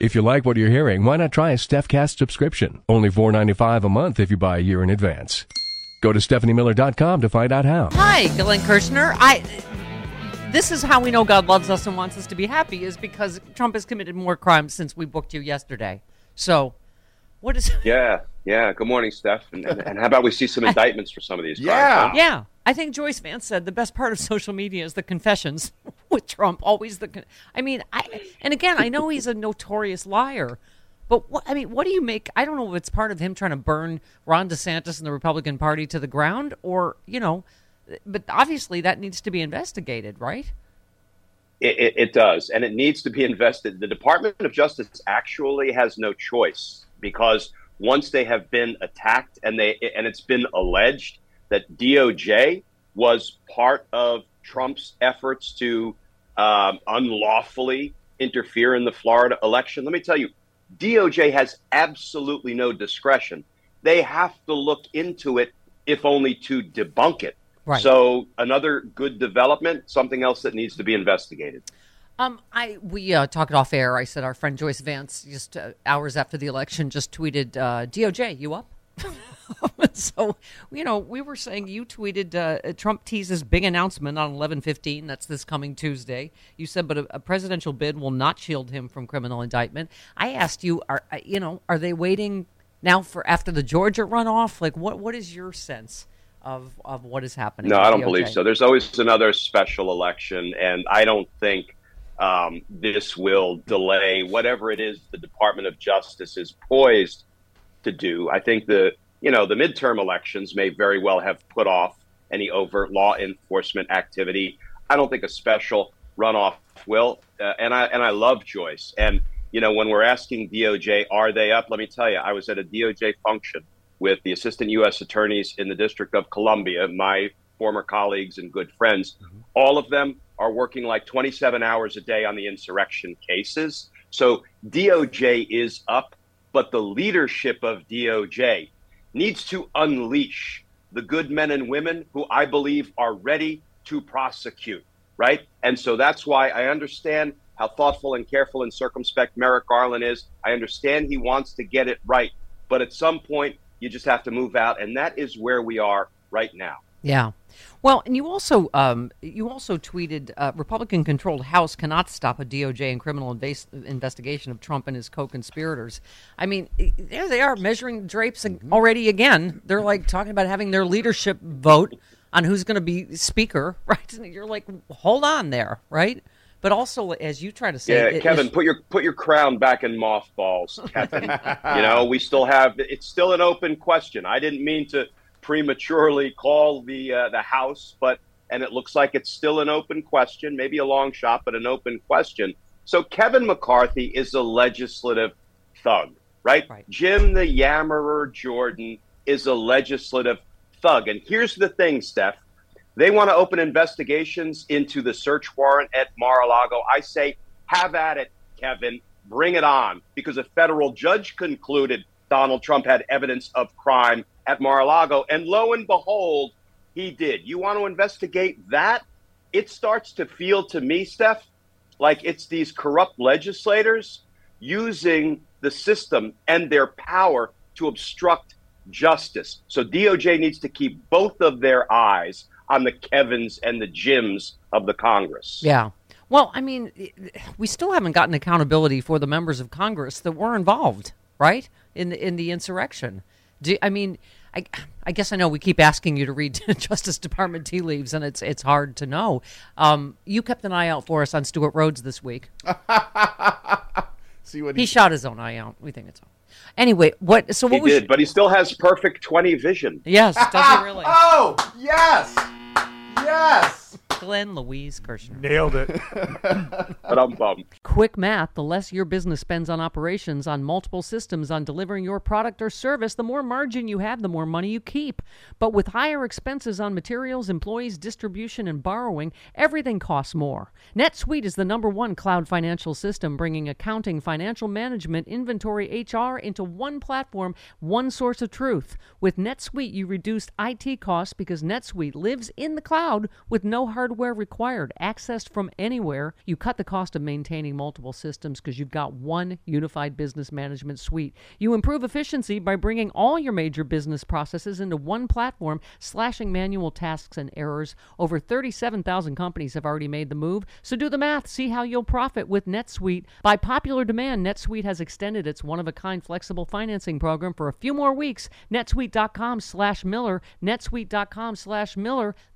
If you like what you're hearing, why not try a StephCast subscription? Only $4.95 a month if you buy a year in advance. Go to StephanieMiller.com to find out how. Hi, Glenn Kirschner. I. This is how we know God loves us and wants us to be happy is because Trump has committed more crimes since we booked you yesterday. So, what is? Yeah, yeah. Good morning, Steph. And, and, and how about we see some indictments for some of these? Crimes, Yeah. huh? Yeah, I think Joyce Vance said the best part of social media is the confessions with Trump. Always the. I mean, I and again, I know he's a notorious liar, but what I mean, what do you make? I don't know if it's part of him trying to burn Ron DeSantis and the Republican Party to the ground, or you know, but obviously that needs to be investigated, right? It, it, it does, and it needs to be invested. The Department of Justice actually has no choice because once they have been attacked and they and it's been alleged that DOJ was part of Trump's efforts to um, unlawfully interfere in the Florida election. Let me tell you, DOJ has absolutely no discretion. They have to look into it, if only to debunk it. Right. So another good development, something else that needs to be investigated. Um, I we uh, talked off air. I said our friend Joyce Vance just uh, hours after the election just tweeted, uh, "DOJ, you up?" so you know we were saying you tweeted uh, Trump teases big announcement on eleven fifteen. That's this coming Tuesday. You said, but a, a presidential bid will not shield him from criminal indictment. I asked you, are uh, you know are they waiting now for after the Georgia runoff? Like what what is your sense? Of, of what is happening? No, I don't DOJ? believe so. There's always another special election, and I don't think um, this will delay whatever it is the Department of Justice is poised to do. I think the you know the midterm elections may very well have put off any overt law enforcement activity. I don't think a special runoff will. Uh, and I and I love Joyce. And you know when we're asking DOJ, are they up? Let me tell you, I was at a DOJ function with the assistant U.S. attorneys in the District of Columbia, my former colleagues and good friends. All of them are working like 27 hours a day on the insurrection cases. So DOJ is up, but the leadership of DOJ needs to unleash the good men and women who I believe are ready to prosecute, right? And so that's why I understand how thoughtful and careful and circumspect Merrick Garland is. I understand he wants to get it right, but at some point, you just have to move out, and that is where we are right now. Yeah. Well, and you also um, you also tweeted uh, Republican-controlled House cannot stop a DOJ and criminal invas- investigation of Trump and his co-conspirators. I mean, there they are measuring drapes already again. They're like talking about having their leadership vote on who's going to be speaker, right? And you're like, hold on there, right? But also, as you try to say, Yeah, it- Kevin, it's- put your put your crown back in mothballs, Kevin. you know, we still have it's still an open question. I didn't mean to prematurely call the uh, the House, but and it looks like it's still an open question, maybe a long shot, but an open question. So Kevin McCarthy is a legislative thug, right? Right. Jim the Yammerer Jordan is a legislative thug. And here's the thing, Steph. They want to open investigations into the search warrant at Mar-a-Lago. I say, have at it, Kevin. Bring it on. Because a federal judge concluded Donald Trump had evidence of crime at Mar-a-Lago. And lo and behold, he did. You want to investigate that? It starts to feel to me, Steph, like it's these corrupt legislators using the system and their power to obstruct justice. So DOJ needs to keep both of their eyes on the Kevins and the Jims of the Congress. Yeah. Well, I mean, we still haven't gotten accountability for the members of Congress that were involved, right, in the, in the insurrection. Do, I mean, I, I guess I know we keep asking you to read Justice Department tea leaves, and it's it's hard to know. Um, you kept an eye out for us on Stewart Rhodes this week. See what he, he shot his own eye out. We think it's. All anyway, what? So what was he was? did, but he still has perfect twenty vision. Yes, does he really? oh yes, yes. Glenn Louise Kirschner. Nailed it. but I'm bummed. Quick math the less your business spends on operations, on multiple systems, on delivering your product or service, the more margin you have, the more money you keep. But with higher expenses on materials, employees, distribution, and borrowing, everything costs more. NetSuite is the number one cloud financial system, bringing accounting, financial management, inventory, HR into one platform, one source of truth. With NetSuite, you reduce IT costs because NetSuite lives in the cloud with no hard hardware required, accessed from anywhere. You cut the cost of maintaining multiple systems because you've got one unified business management suite. You improve efficiency by bringing all your major business processes into one platform, slashing manual tasks and errors. Over 37,000 companies have already made the move, so do the math. See how you'll profit with NetSuite. By popular demand, NetSuite has extended its one-of-a-kind flexible financing program for a few more weeks. netsuite.com slash Miller, netsuite.com slash Miller.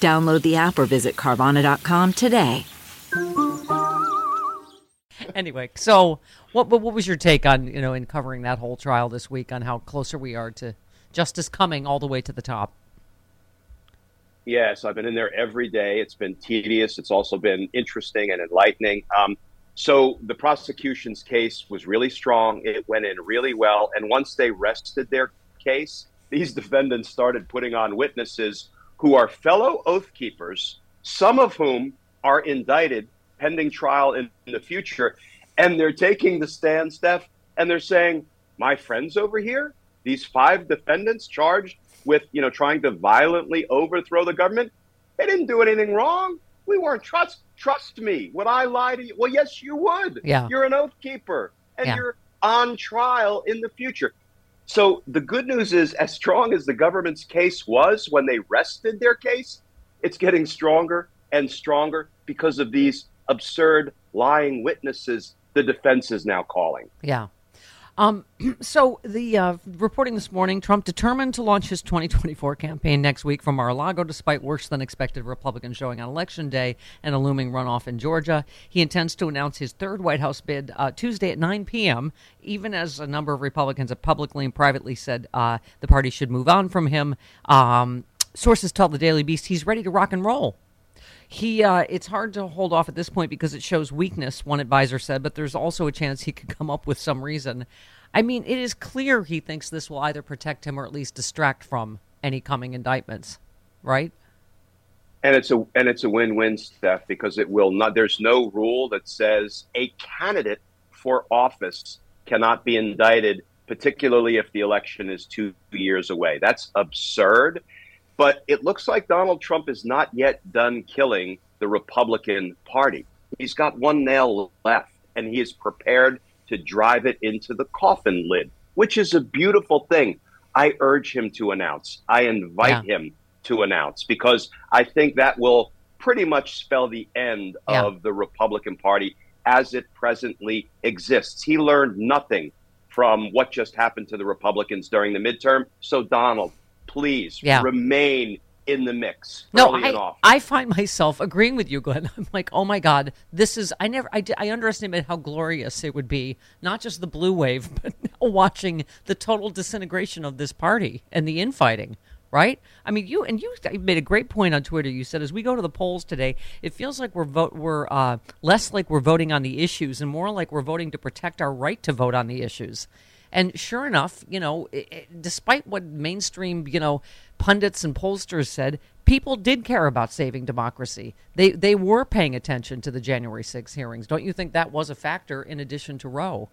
Download the app or visit Carvana.com today. Anyway, so what, what was your take on you know in covering that whole trial this week on how closer we are to justice coming all the way to the top? Yes, I've been in there every day. It's been tedious. It's also been interesting and enlightening. Um, so the prosecution's case was really strong. It went in really well. And once they rested their case, these defendants started putting on witnesses who are fellow oath keepers, some of whom are indicted pending trial in, in the future. And they're taking the stand, Steph, and they're saying, My friends over here, these five defendants charged with, you know, trying to violently overthrow the government, they didn't do anything wrong. We weren't trust trust me. Would I lie to you? Well, yes, you would. Yeah. You're an oath keeper and Yeah. you're on trial in the future. So the good news is, as strong as the government's case was when they rested their case, it's getting stronger and stronger because of these absurd lying witnesses the defense is now calling. Yeah. Um, so the uh, reporting this morning, Trump determined to launch his 2024 campaign next week from Mar-a-Lago, despite worse than expected Republican showing on election day and a looming runoff in Georgia. He intends to announce his third White House bid uh, Tuesday at 9 p.m. Even as a number of Republicans have publicly and privately said uh, the party should move on from him. Um, sources tell the Daily Beast he's ready to rock and roll. He, uh, it's hard to hold off at this point because it shows weakness, one advisor said, but there's also a chance he could come up with some reason. I mean, it is clear he thinks this will either protect him or at least distract from any coming indictments, right? And it's a and it's a win-win, Steph, because it will not. There's no rule that says a candidate for office cannot be indicted, particularly if the election is two years away. That's absurd. But it looks like Donald Trump is not yet done killing the Republican Party. He's got one nail left, and he is prepared to drive it into the coffin lid, which is a beautiful thing. I urge him to announce. I invite him to announce because I think that will pretty much spell the end Yeah. of the Republican Party as it presently exists. He learned nothing from what just happened to the Republicans during the midterm. So, Donald, please Yeah. remain in the mix. No, I. I find myself agreeing with you, Glenn. I'm like, oh my God, this is, I never, I, I underestimated how glorious it would be, not just the blue wave, but watching the total disintegration of this party and the infighting, right? I mean, you, and you made a great point on Twitter. You said, as we go to the polls today, it feels like we're vote, we're uh, less like we're voting on the issues and more like we're voting to protect our right to vote on the issues. And sure enough, you know, i i despite what mainstream, you know, pundits and pollsters said, people did care about saving democracy. They they were paying attention to the January 6 hearings. Don't you think that was a factor in addition to Roe?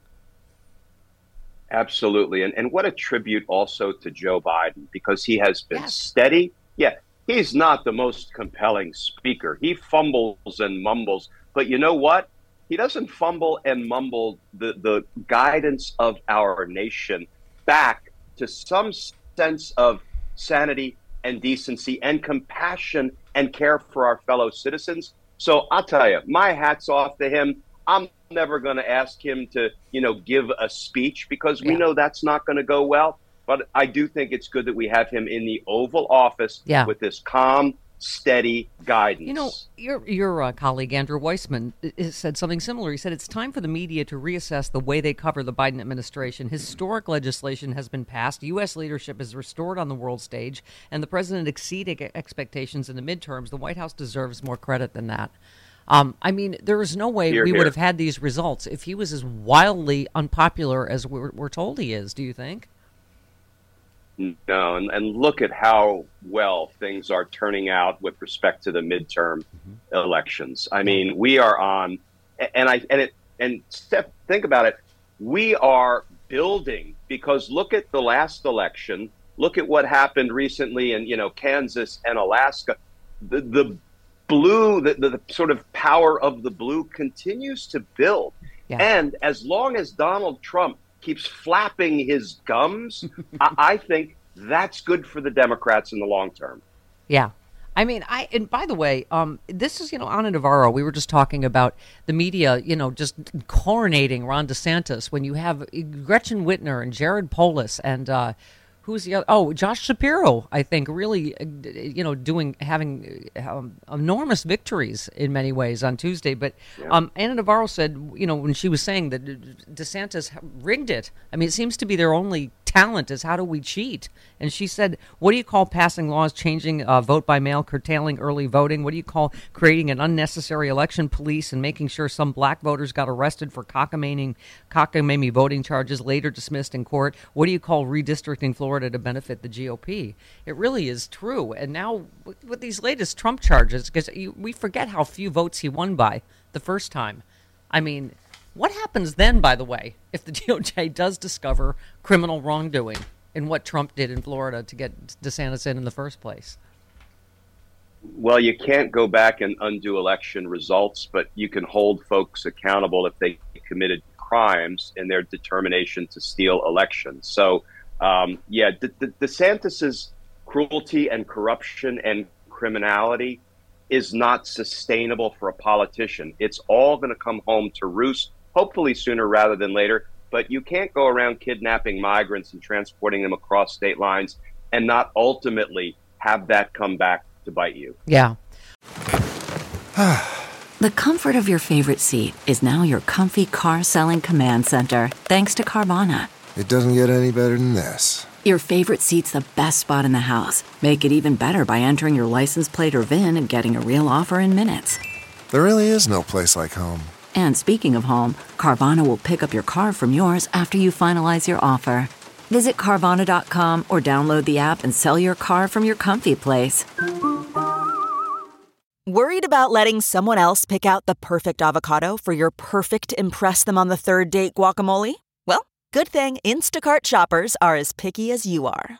Absolutely. And, and what a tribute also to Joe Biden because he has been yes. steady. Yeah, he's not the most compelling speaker. He fumbles and mumbles. But you know what? He doesn't fumble and mumble the, the guidance of our nation back to some sense of sanity and decency and compassion and care for our fellow citizens. So I'll tell you, my hat's off to him. I'm never going to ask him to, you know, give a speech because we yeah. know that's not going to go well. But I do think it's good that we have him in the Oval Office yeah. with this calm, steady guidance. You know, your your uh, colleague Andrew Weissmann said something similar. He said it's time for the media to reassess the way they cover the Biden administration. Historic legislation has been passed. U.S. leadership is restored on the world stage, and the president exceeded expectations in the midterms. The White House deserves more credit than that. Um, I mean, there is no way here, we here. would have had these results if he was as wildly unpopular as we're, we're told he is. Do you think? No, and, and, look at how well things are turning out with respect to the midterm mm-hmm. elections. I mean, we are on, and I and it and Steph, think about it. We are building because look at the last election. Look at what happened recently in you know Kansas and Alaska. The the blue, the, the, the, sort of power of the blue continues to build. Yeah. And as long as Donald Trump keeps flapping his gums, I, I think that's good for the Democrats in the long term. Yeah. I mean, I and by the way, um, this is you know Ana Navarro. We were just talking about the media, you know, just coronating Ron DeSantis when you have Gretchen Whitmer and Jared Polis and uh, who's the other? Oh, Josh Shapiro. I think really, uh, you know, doing having um, enormous victories in many ways on Tuesday. But yeah. um, Ana Navarro said, you know, when she was saying that DeSantis rigged it. I mean, it seems to be their only talent is how do we cheat? And she said, what do you call passing laws changing uh, vote by mail, curtailing early voting? What do you call creating an unnecessary election police and making sure some black voters got arrested for cockamamie, cockamamie voting charges later dismissed in court? What do you call redistricting Florida to benefit the GOP? It really is true. And now with these latest Trump charges, because we forget how few votes he won by the first time. I mean, what happens then, by the way, if the DOJ does discover criminal wrongdoing in what Trump did in Florida to get DeSantis in in the first place? Well, you can't go back and undo election results, but you can hold folks accountable if they committed crimes in their determination to steal elections. So, um, yeah, De- De- DeSantis's cruelty and corruption and criminality is not sustainable for a politician. It's all going to come home to roost hopefully sooner rather than later. But you can't go around kidnapping migrants and transporting them across state lines and not ultimately have that come back to bite you. Yeah. the comfort of your favorite seat is now your comfy car selling command center, thanks to Carvana. It doesn't get any better than this. Your favorite seat's the best spot in the house. Make it even better by entering your license plate or VIN and getting a real offer in minutes. There really is no place like home. And speaking of home, Carvana will pick up your car from yours after you finalize your offer. Visit Carvana.com or download the app and sell your car from your comfy place. Worried about letting someone else pick out the perfect avocado for your perfect Impress Them on the Third Date guacamole? Well, good thing Instacart shoppers are as picky as you are.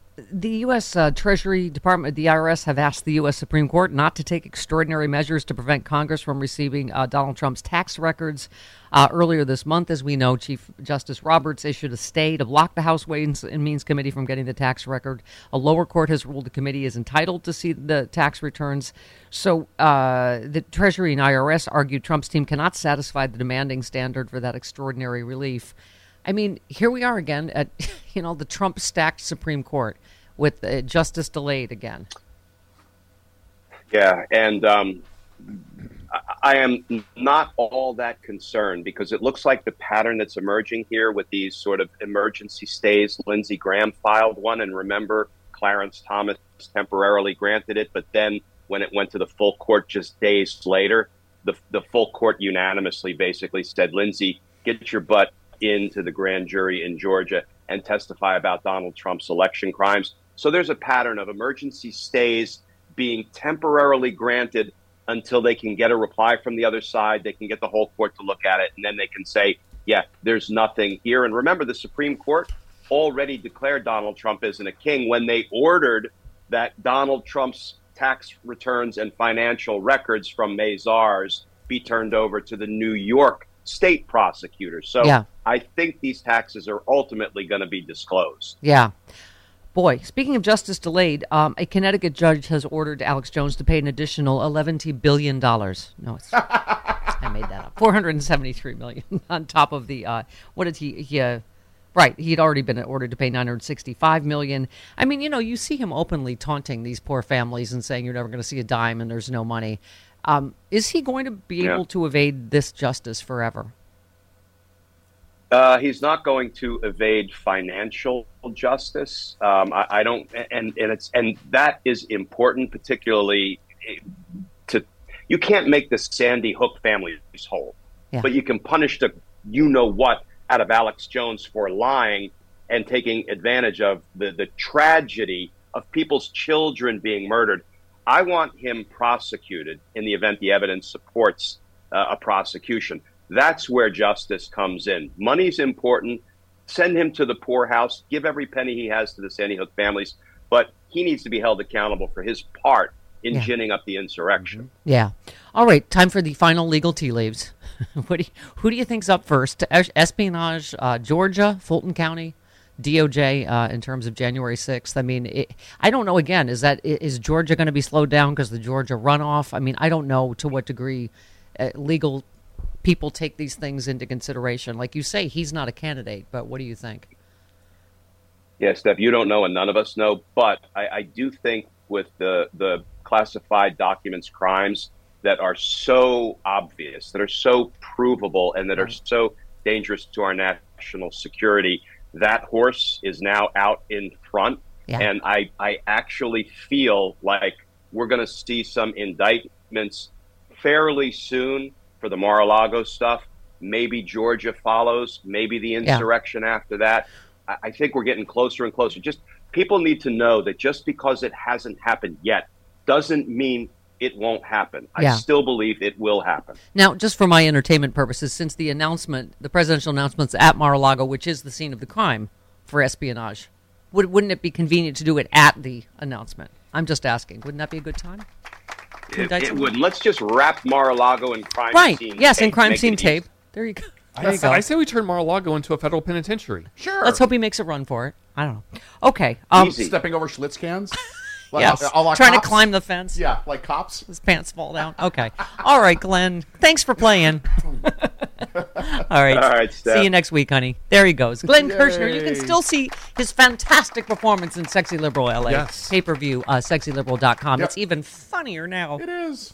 the U.S. Uh, Treasury Department, the IRS, have asked the U.S. Supreme Court not to take extraordinary measures to prevent Congress from receiving uh, Donald Trump's tax records. Uh, earlier this month, as we know, Chief Justice Roberts issued a stay to block the House Ways and Means Committee from getting the tax record. A lower court has ruled the committee is entitled to see the tax returns. So uh, the Treasury and IRS argued Trump's team cannot satisfy the demanding standard for that extraordinary relief. I mean, here we are again at you know the Trump stacked Supreme Court with uh, justice delayed again. Yeah, and um, I am not all that concerned because it looks like the pattern that's emerging here with these sort of emergency stays. Lindsey Graham filed one, and remember, Clarence Thomas temporarily granted it, but then when it went to the full court just days later, the, the full court unanimously basically said, Lindsey, get your butt into the grand jury in Georgia and testify about Donald Trump's election crimes. So there's a pattern of emergency stays being temporarily granted until they can get a reply from the other side. They can get the whole court to look at it, and then they can say, yeah, there's nothing here. And remember, the Supreme Court already declared Donald Trump isn't a king when they ordered that Donald Trump's tax returns and financial records from Mazars be turned over to the New York state prosecutors. So Yeah. I think these taxes are ultimately going to be disclosed. Yeah. Boy, speaking of justice delayed, um, a Connecticut judge has ordered Alex Jones to pay an additional $11 billion. No, it's, I made that up. 473 million on top of the, uh, what did he, he uh, right, he had already been ordered to pay 965 million. I mean, you know, you see him openly taunting these poor families and saying you're never going to see a dime and there's no money. Um, is he going to be Yeah. able to evade this justice forever? Uh, he's not going to evade financial justice. Um, I, I don't, and and it's and that is important, particularly eh, to you can't make the Sandy Hook families whole, Yeah. but you can punish the you know what out of Alex Jones for lying and taking advantage of the the tragedy of people's children being murdered. I want him prosecuted in the event the evidence supports uh, a prosecution. That's where justice comes in. Money's important. Send him to the poorhouse. Give every penny he has to the Sandy Hook families. But he needs to be held accountable for his part in Yeah. ginning up the insurrection. Yeah. All right. Time for the final legal tea leaves. what do you, who do you think's up first? Es- Espionage, uh, Georgia, Fulton County, DOJ. Uh, in terms of January sixth, I mean, it, I don't know. Again, is that is Georgia going to be slowed down because the Georgia runoff? I mean, I don't know to what degree uh, legal people take these things into consideration. Like you say, he's not a candidate, but what do you think? Yeah, Steph, you don't know, and none of us know. But I, I do think with the the classified documents crimes that are so obvious, that are so provable, and that are so dangerous to our national security, that horse is now out in front. Yeah. And I, I actually feel like we're going to see some indictments fairly soon for the Mar-a-Lago stuff. Maybe Georgia follows. Maybe the insurrection after that. I, I think we're getting closer and closer. Just people need to know that just because it hasn't happened yet doesn't mean it won't happen. Yeah. I still believe it will happen. Now, just for my entertainment purposes, since the announcement, the presidential announcements at Mar-a-Lago, which is the scene of the crime for espionage, would, wouldn't it be convenient to do it at the announcement? I'm just asking. Wouldn't that be a good time? To It, it someone? would. Let's just wrap Mar-a-Lago in crime Right. scene. Yes, tape. in crime Make scene it easy. tape. There you go. There I you say, go. I say we turn Mar-a-Lago into a federal penitentiary. Sure. Let's hope he makes a run for it. I don't know. Okay. Um, Easy. Stepping over Schlitz cans. Like, yes. a la Trying cops? to climb the fence. Yeah, like cops. His pants fall down. Okay. All right, Glenn. Thanks for playing. All right. All right, Steph. See you next week, honey. There he goes. Glenn Kirschner. You can still see his fantastic performance in Sexy Liberal LA. Yes. Pay per view, uh, sexyliberal.com. Yep. It's even funnier now. It is.